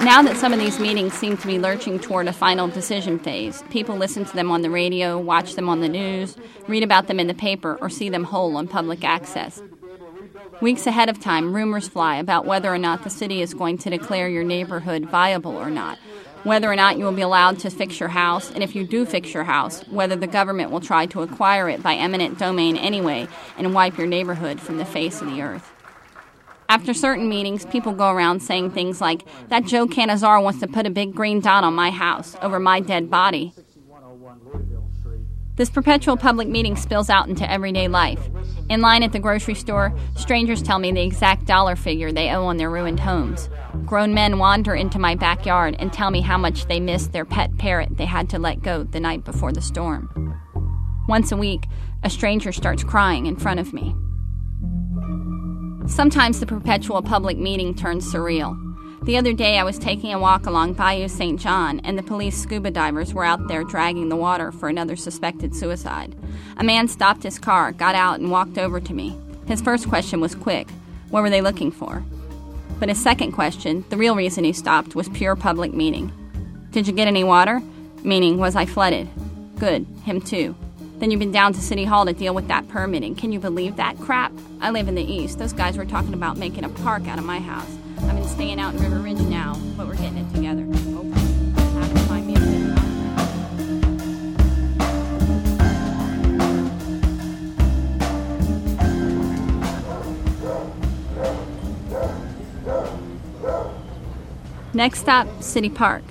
Now that some of these meetings seem to be lurching toward a final decision phase, people listen to them on the radio, watch them on the news, read about them in the paper, or see them whole on public access. Weeks ahead of time, rumors fly about whether or not the city is going to declare your neighborhood viable or not, whether or not you will be allowed to fix your house, and if you do fix your house, whether the government will try to acquire it by eminent domain anyway and wipe your neighborhood from the face of the earth. After certain meetings, people go around saying things like, That Joe Canizaro wants to put a big green dot on my house over my dead body. This perpetual public meeting spills out into everyday life. In line at the grocery store, strangers tell me the exact dollar figure they owe on their ruined homes. Grown men wander into my backyard and tell me how much they miss their pet parrot they had to let go the night before the storm. Once a week, a stranger starts crying in front of me. Sometimes the perpetual public meeting turns surreal. The other day, I was taking a walk along Bayou St. John, and the police scuba divers were out there dragging the water for another suspected suicide. A man stopped his car, got out, and walked over to me. His first question was quick What were they looking for? But his second question, the real reason he stopped, was pure public meaning. Did you get any water? Meaning, was I flooded? Good, him too. Then you've been down to City Hall to deal with that permitting. Can you believe that crap? I live in the East. Those guys were talking about making a park out of my house. I've been staying out in River Ridge now, but we're getting it together. Next stop, City Park,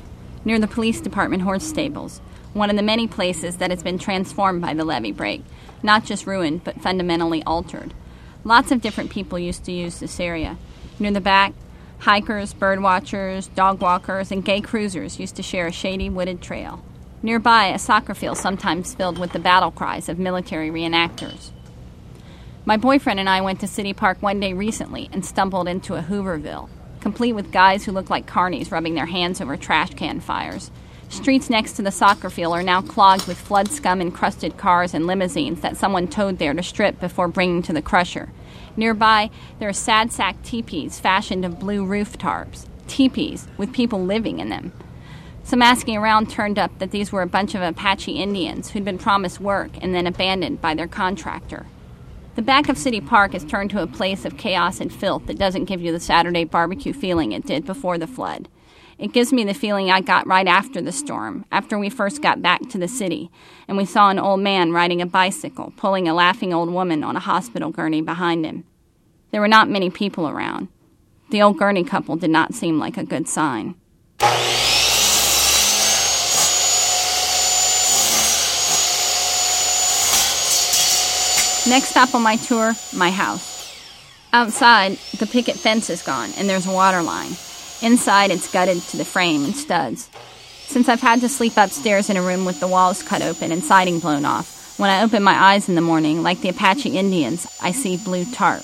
near the police department horse stables, one of the many places that has been transformed by the levee break, not just ruined, but fundamentally altered. Lots of different people used to use this area. Near the back, hikers, bird watchers, dog walkers, and gay cruisers used to share a shady wooded trail. Nearby, a soccer field sometimes filled with the battle cries of military reenactors. My boyfriend and I went to City Park one day recently and stumbled into a Hooverville, complete with guys who looked like carnies rubbing their hands over trash can fires. Streets next to the soccer field are now clogged with flood scum encrusted cars and limousines that someone towed there to strip before bringing to the crusher. Nearby, there are sad sack teepees fashioned of blue roof tarps. Teepees with people living in them. Some asking around turned up that these were a bunch of Apache Indians who'd been promised work and then abandoned by their contractor. The back of City Park has turned to a place of chaos and filth that doesn't give you the Saturday barbecue feeling it did before the flood. It gives me the feeling I got right after the storm, after we first got back to the city, and we saw an old man riding a bicycle, pulling a laughing old woman on a hospital gurney behind him. There were not many people around. The old gurney couple did not seem like a good sign. Next stop on my tour, my house. Outside, the picket fence is gone and there's a water line. Inside, it's gutted to the frame and studs. Since I've had to sleep upstairs in a room with the walls cut open and siding blown off, when I open my eyes in the morning, like the Apache Indians, I see blue tarp.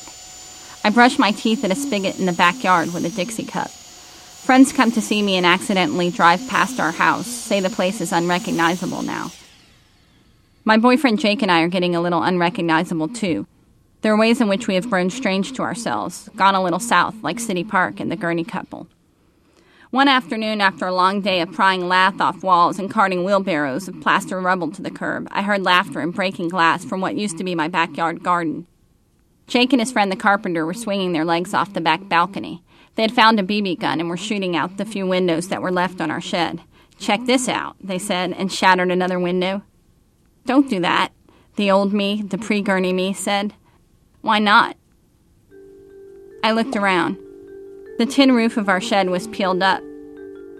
I brush my teeth at a spigot in the backyard with a Dixie cup. Friends come to see me and accidentally drive past our house, say the place is unrecognizable now. My boyfriend Jake and I are getting a little unrecognizable too. There are ways in which we have grown strange to ourselves, gone a little south, like City Park and the Gurney couple. One afternoon, after a long day of prying lath off walls and carting wheelbarrows of plaster rubble to the curb, I heard laughter and breaking glass from what used to be my backyard garden. Jake and his friend the carpenter were swinging their legs off the back balcony. They had found a BB gun and were shooting out the few windows that were left on our shed. Check this out, they said, and shattered another window. Don't do that, the old me, the pre Gurney me, said. Why not? I looked around. The tin roof of our shed was peeled up.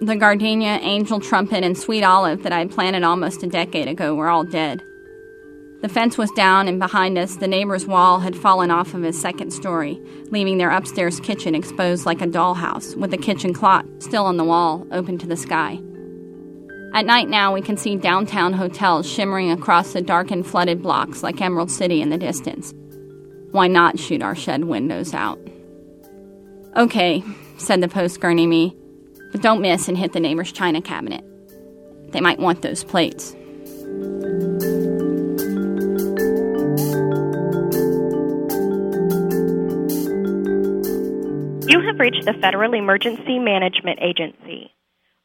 The gardenia, angel trumpet, and sweet olive that I had planted almost a decade ago were all dead. The fence was down, and behind us, the neighbor's wall had fallen off of his second story, leaving their upstairs kitchen exposed like a dollhouse, with the kitchen clock still on the wall, open to the sky. At night now, we can see downtown hotels shimmering across the darkened, flooded blocks like Emerald City in the distance. Why not shoot our shed windows out? Okay, said the post gurney me, but don't miss and hit the neighbor's china cabinet. They might want those plates. You have reached the Federal Emergency Management Agency.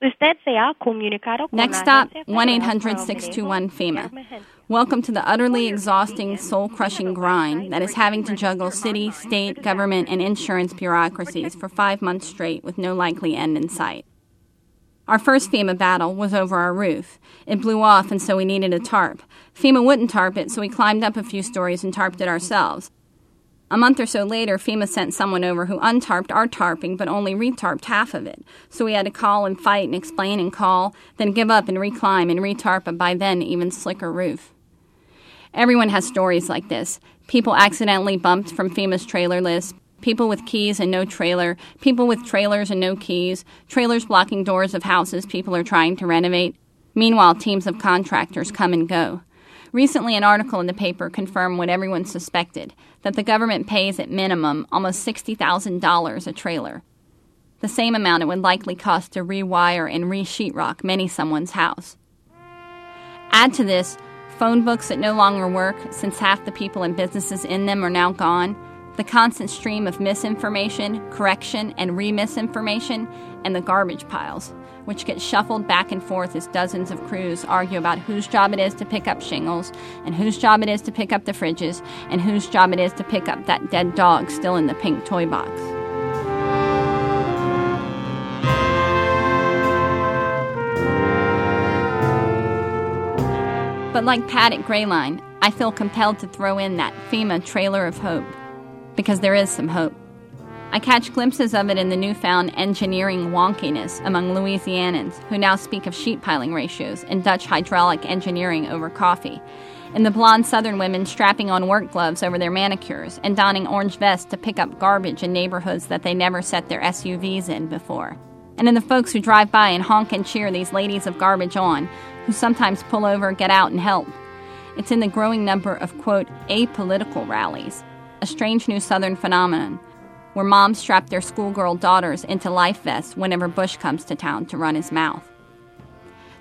Usted se ha comunicado con Next stop, Agencia 1 Federal 800 621 FEMA. Welcome to the utterly exhausting, soul crushing grind that is having to juggle city, state, government, and insurance bureaucracies for five months straight with no likely end in sight. Our first FEMA battle was over our roof. It blew off, and so we needed a tarp. FEMA wouldn't tarp it, so we climbed up a few stories and tarped it ourselves. A month or so later, FEMA sent someone over who untarped our tarping but only retarped half of it. So we had to call and fight and explain and call, then give up and reclimb and retarp a by then even slicker roof. Everyone has stories like this. People accidentally bumped from FEMA's trailer list, people with keys and no trailer, people with trailers and no keys, trailers blocking doors of houses people are trying to renovate. Meanwhile, teams of contractors come and go. Recently, an article in the paper confirmed what everyone suspected that the government pays at minimum almost $60,000 a trailer. The same amount it would likely cost to rewire and re sheetrock many someone's house. Add to this phone books that no longer work since half the people and businesses in them are now gone, the constant stream of misinformation, correction, and re misinformation, and the garbage piles. Which gets shuffled back and forth as dozens of crews argue about whose job it is to pick up shingles, and whose job it is to pick up the fridges, and whose job it is to pick up that dead dog still in the pink toy box. But like Pat at Grayline, I feel compelled to throw in that FEMA trailer of hope. Because there is some hope. I catch glimpses of it in the newfound engineering wonkiness among Louisianans who now speak of sheet piling ratios and Dutch hydraulic engineering over coffee, in the blonde southern women strapping on work gloves over their manicures and donning orange vests to pick up garbage in neighborhoods that they never set their SUVs in before, and in the folks who drive by and honk and cheer these ladies of garbage on, who sometimes pull over, get out, and help. It's in the growing number of, quote, apolitical rallies, a strange new southern phenomenon where moms strap their schoolgirl daughters into life vests whenever Bush comes to town to run his mouth.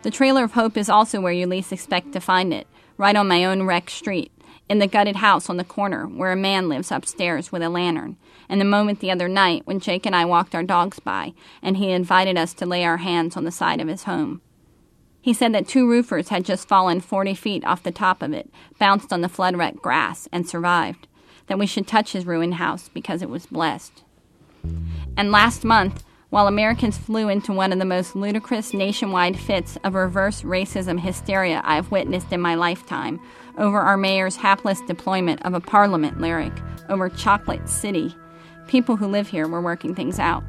The Trailer of Hope is also where you least expect to find it, right on my own wrecked street, in the gutted house on the corner where a man lives upstairs with a lantern, and the moment the other night when Jake and I walked our dogs by and he invited us to lay our hands on the side of his home. He said that two roofers had just fallen 40 feet off the top of it, bounced on the flood wrecked grass, and survived that we should touch his ruined house because it was blessed. And last month, while Americans flew into one of the most ludicrous nationwide fits of reverse racism hysteria I've witnessed in my lifetime over our mayor's hapless deployment of a parliament lyric over Chocolate City, people who live here were working things out.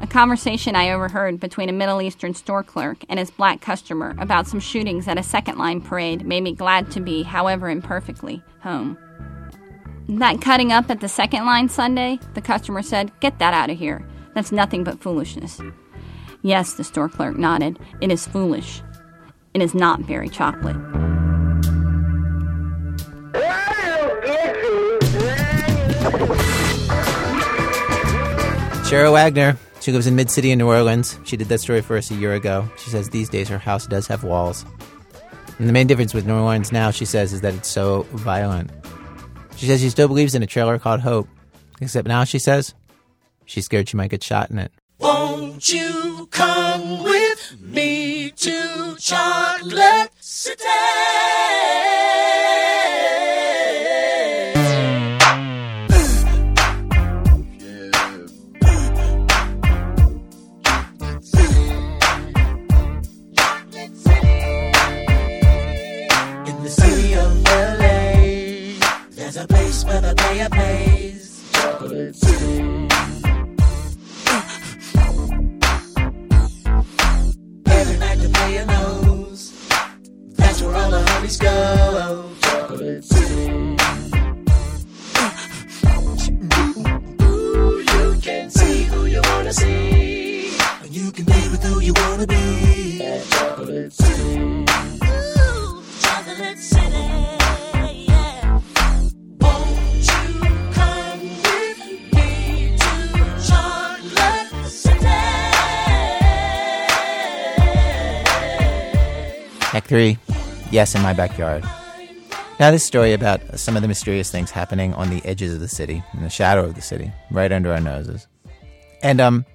A conversation I overheard between a Middle Eastern store clerk and his black customer about some shootings at a second line parade made me glad to be, however imperfectly, home. That cutting up at the second line Sunday, the customer said, Get that out of here. That's nothing but foolishness. Yes, the store clerk nodded. It is foolish. It is not very chocolate. Cheryl Wagner. She lives in Mid City in New Orleans. She did that story for us a year ago. She says these days her house does have walls. And the main difference with New Orleans now, she says, is that it's so violent. She says she still believes in a trailer called Hope. Except now, she says, she's scared she might get shot in it. Won't you come with me to Chocolate City? Where all go. Chocolate City. Ooh, you can see who you wanna see, and you can be with who you wanna be. At Chocolate City. Ooh, Chocolate City. Yeah. Won't you come with me to Chocolate City? Act 3 Yes, in my backyard. Now, this story about some of the mysterious things happening on the edges of the city, in the shadow of the city, right under our noses. And um,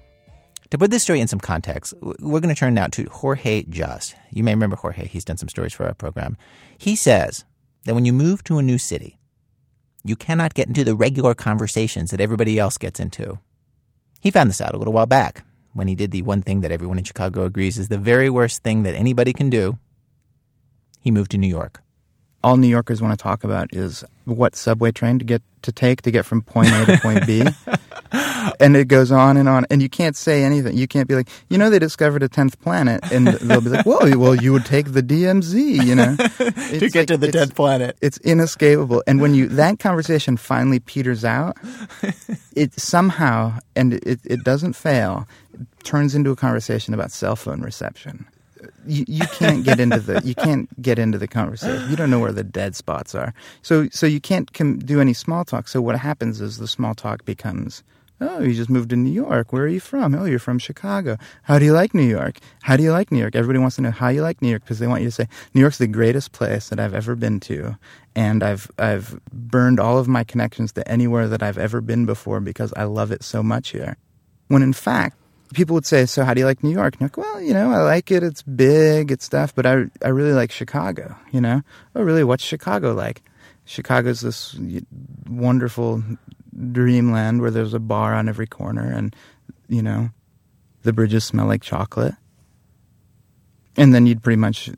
to put this story in some context, we're going to turn now to Jorge Just. You may remember Jorge, he's done some stories for our program. He says that when you move to a new city, you cannot get into the regular conversations that everybody else gets into. He found this out a little while back when he did the one thing that everyone in Chicago agrees is the very worst thing that anybody can do. He moved to New York. all New Yorkers want to talk about is what subway train to get to take to get from point A to point B. and it goes on and on. And you can't say anything. You can't be like, you know, they discovered a 10th planet. And they'll be like, well, well, you would take the DMZ, you know, to get to the 10th planet. It's inescapable. And when you, that conversation finally peters out, it somehow, and it, it doesn't fail, turns into a conversation about cell phone reception. You, you can't get into the you can't get into the conversation. You don't know where the dead spots are. So so you can't com- do any small talk. So what happens is the small talk becomes, oh, you just moved to New York. Where are you from? Oh, you're from Chicago. How do you like New York? How do you like New York? Everybody wants to know how you like New York because they want you to say New York's the greatest place that I've ever been to, and I've I've burned all of my connections to anywhere that I've ever been before because I love it so much here. When in fact people would say, "So how do you like New York?" And you're like, "Well, you know, I like it. It's big, it's stuff, but I I really like Chicago. You know, oh, really? What's Chicago like? Chicago's this wonderful dreamland where there's a bar on every corner, and you know, the bridges smell like chocolate. And then you'd pretty much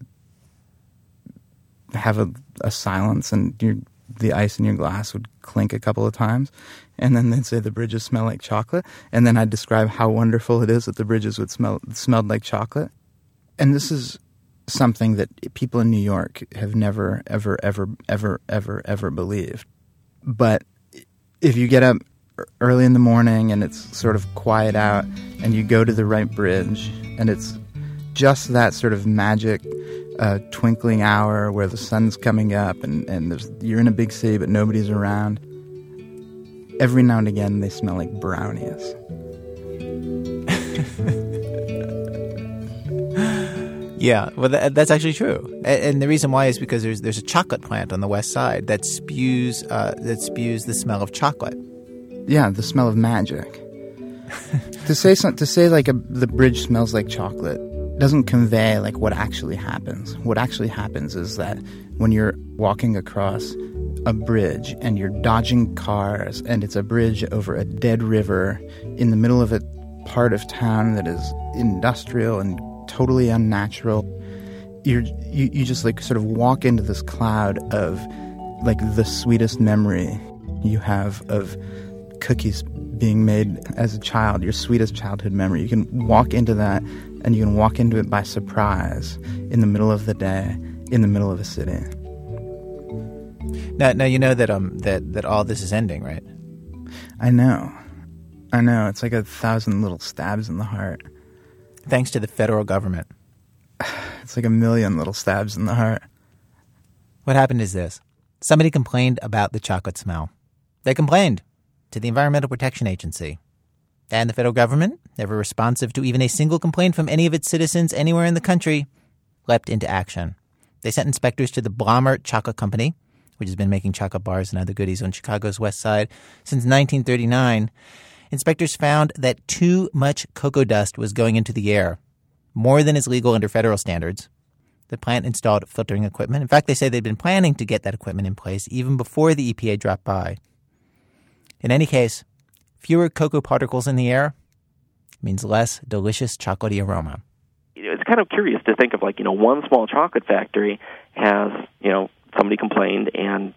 have a, a silence, and your the ice in your glass would clink a couple of times, and then they'd say the bridges smell like chocolate, and then I'd describe how wonderful it is that the bridges would smell smelled like chocolate, and this is something that people in New York have never, ever, ever, ever, ever, ever believed. But if you get up early in the morning and it's sort of quiet out, and you go to the right bridge, and it's just that sort of magic uh, twinkling hour where the sun's coming up and, and there's, you're in a big city but nobody's around. Every now and again, they smell like brownies. Yeah, well, that, that's actually true, and, and the reason why is because there's there's a chocolate plant on the west side that spews uh, that spews the smell of chocolate. Yeah, the smell of magic. to say some, to say like a, the bridge smells like chocolate doesn't convey like what actually happens. What actually happens is that when you're walking across a bridge and you're dodging cars and it's a bridge over a dead river in the middle of a part of town that is industrial and totally unnatural you're you, you just like sort of walk into this cloud of like the sweetest memory you have of cookies being made as a child your sweetest childhood memory you can walk into that and you can walk into it by surprise in the middle of the day in the middle of a city Now, now you know that um that that all this is ending, right? i know i know it's like a thousand little stabs in the heart Thanks to the federal government. it's like a million little stabs in the heart What happened is this: somebody complained about the chocolate smell. They complained to the Environmental Protection Agency. And the federal government, never responsive to even a single complaint from any of its citizens anywhere in the country, leapt into action. They sent inspectors to the Blommer Chocolate Company, which has been making chocolate bars and other goodies on Chicago's west side since 1939. Inspectors found that too much cocoa dust was going into the air, more than is legal under federal standards. The plant installed filtering equipment. In fact, they say they'd been planning to get that equipment in place even before the EPA dropped by. In any case, fewer cocoa particles in the air means less delicious chocolatey aroma. it's kind of curious to think of like you know one small chocolate factory has you know somebody complained and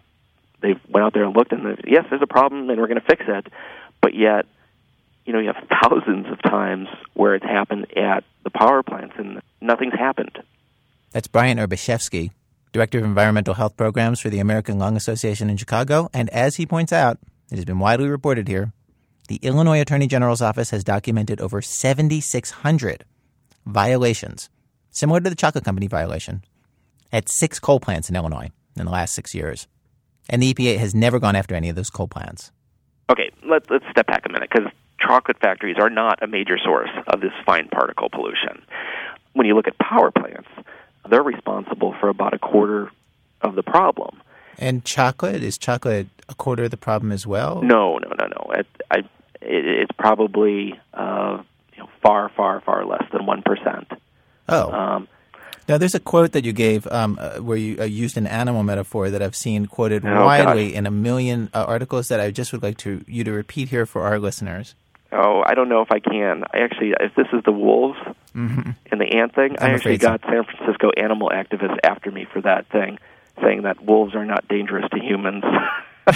they went out there and looked and they- said, yes there's a problem and we're going to fix it but yet you know you have thousands of times where it's happened at the power plants and nothing's happened That's Brian Urbaszewski, Director of Environmental Health Programs for the American Lung Association in Chicago. And as he points out, it has been widely reported here, the Illinois Attorney General's office has documented over 7,600 violations, similar to the chocolate company violation, at six coal plants in Illinois in the last six years. And the EPA has never gone after any of those coal plants. okay let's let's step back a minute because chocolate factories are not a major source of this fine particle pollution when you look at power plants they're responsible for about a quarter of the problem And chocolate, is chocolate a quarter of the problem as well? No, no, no, no. It, I, it, it's probably uh, you know, far, far, far less than one percent. Oh. Um, Now, there's a quote that you gave um, uh, where you uh, used an animal metaphor that I've seen quoted Oh, widely gosh. in a million uh, articles that I just would like to you to repeat here for our listeners. oh, I don't know if I can. I actually, if this is the wolves Mm-hmm. and the ant thing, I I'm actually afraid so. got San Francisco animal activists after me for that thing, saying that wolves are not dangerous to humans.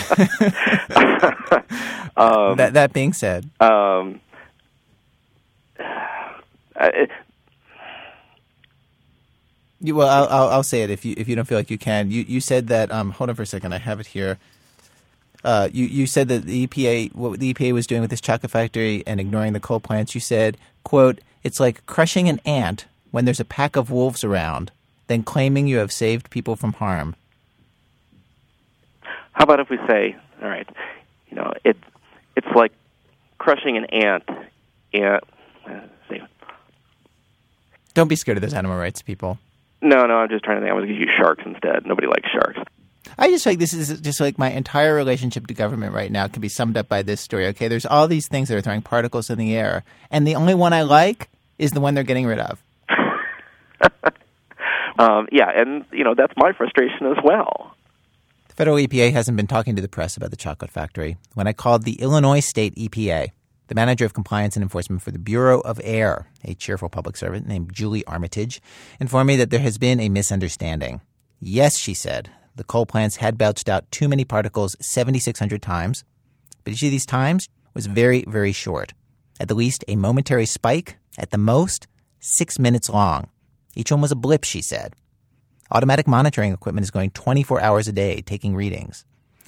um, that that being said, um, I, you, well, I'll, I'll, I'll say it if you if you don't feel like you can. You you said that. Um, hold on for a second. I have it here. Uh, you you said that the EPA what the EPA was doing with this chocolate factory and ignoring the coal plants. You said, "quote It's like crushing an ant when there's a pack of wolves around, then claiming you have saved people from harm." How about if we say, all right, you know, it it's like crushing an ant. And uh, see, Don't be scared of those animal rights people. no, no, I'm just trying to think. I was going to use sharks instead. Nobody likes sharks. I just feel like this is just like my entire relationship to government right now can be summed up by this story. Okay, there's all these things that are throwing particles in the air, and the only one I like is the one they're getting rid of. Um, yeah, and you know that's my frustration as well. The federal EPA hasn't been talking to the press about the chocolate factory. When I called the Illinois State EPA, the manager of compliance and enforcement for the Bureau of Air, a cheerful public servant named Julie Armitage, informed me that there has been a misunderstanding. Yes, she said, the coal plants had belched out too many particles 7,600 times, but each of these times was very, very short. At the least, a momentary spike, at the most, six minutes long. Each one was a blip, she said. Automatic monitoring equipment is going 24 hours a day, taking readings.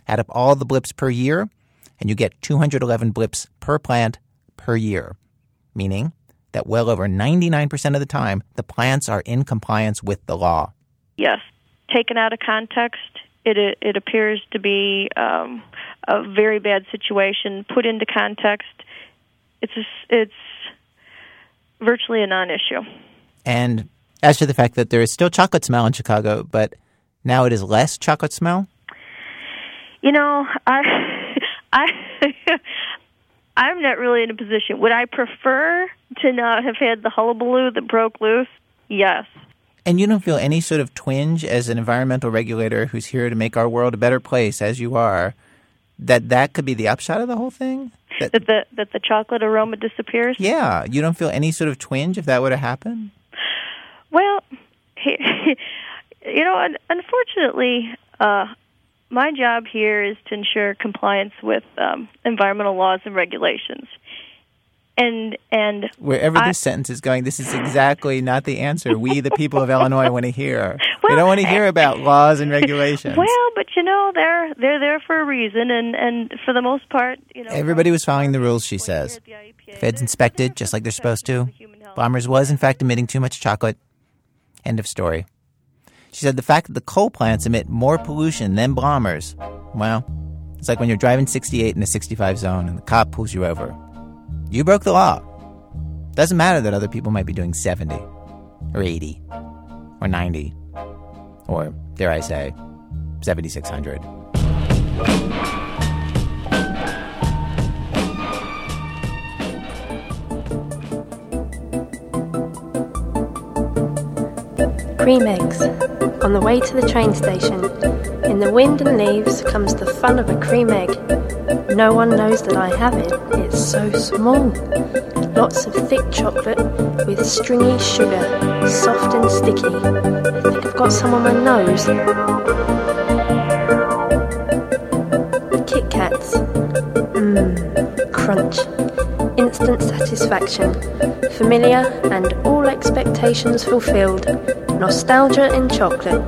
Add up all the blips per year, and you get 211 blips per plant per year, meaning that well over 99% of the time, the plants are in compliance with the law. Yes, taken out of context, it it, appears to be um, a very bad situation. Put into context, it's a, it's virtually a non-issue. And as to the fact that there is still chocolate smell in Chicago, but now it is less chocolate smell, You know, I I I'm not really in a position. Would I prefer to not have had the hullabaloo that broke loose? Yes. and you don't feel any sort of twinge as an environmental regulator who's here to make our world a better place, as you are, that that could be the upshot of the whole thing? That, That the that the chocolate aroma disappears? yeah, you don't feel any sort of twinge if that were to happen? Well, you know, unfortunately, uh, my job here is to ensure compliance with um, environmental laws and regulations. And and Wherever I- this sentence is going, this is exactly not the answer we, the people of Illinois, want to hear. we don't want to hear about laws and regulations. well, but you know, they're they're there for a reason, and and for the most part, you know, Everybody was following the rules, she says. The feds inspected just like they're supposed to. Blommer's was, in fact, emitting too much chocolate. End of story. She said the fact that the coal plants emit more pollution than Blommer's, well, it's like when you're driving 68 in a 65 zone and the cop pulls you over. You broke the law. Doesn't matter that other people might be doing 70 or 80 or 90 or, dare I say, 7,600. Cream eggs. On the way to the train station. In the wind and leaves comes the fun of a cream egg. No one knows that I have it. It's so small. Lots of thick chocolate with stringy sugar, soft and sticky. I think I've got some on my nose. Kit Kats. Mmm, crunch. Instant satisfaction. Familiar and all expectations fulfilled. Nostalgia in chocolate.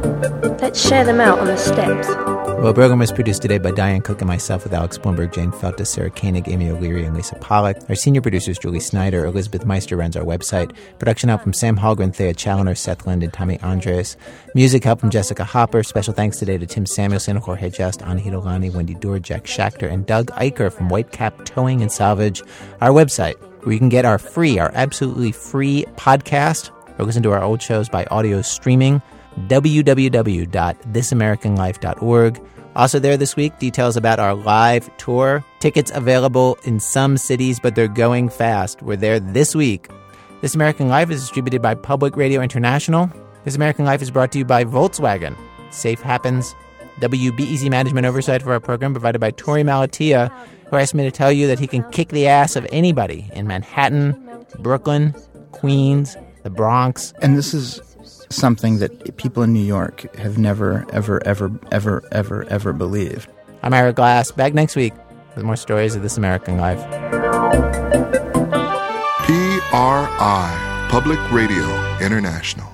Let's share them out on the steps. Well, program was produced today by Diane Cook and myself with Alex Blumberg, Jane Feltes, Sarah Koenig, Amy O'Leary, and Lisa Pollak. Our senior producers, Julie Snyder, Elizabeth Meister runs our website. Production help from Sam Hallgren, Thea Chaloner, Seth Lind, and Tommy Andres. Music help from Jessica Hopper. Special thanks today to Tim Samuelson, Jorge Just, Anahita Lani, Wendy Dorr, Jack Schachter, and Doug Eicher from Whitecap Towing and Salvage. Our website, where you can get our free, our absolutely free podcast, or listen to our old shows by audio streaming www.thisamericanlife.org. Also, there this week, details about our live tour. Tickets available in some cities, but they're going fast. We're there this week. This American Life is distributed by Public Radio International. This American Life is brought to you by Volkswagen. Safe happens. WBEZ management oversight for our program provided by Torey Malatia, who asked me to tell you that he can kick the ass of anybody in Manhattan, Brooklyn, Queens, the Bronx. And this is something that people in New York have never, ever, ever, ever, ever, ever believed. I'm Ira Glass. Back next week with more stories of This American Life. PRI, Public Radio International.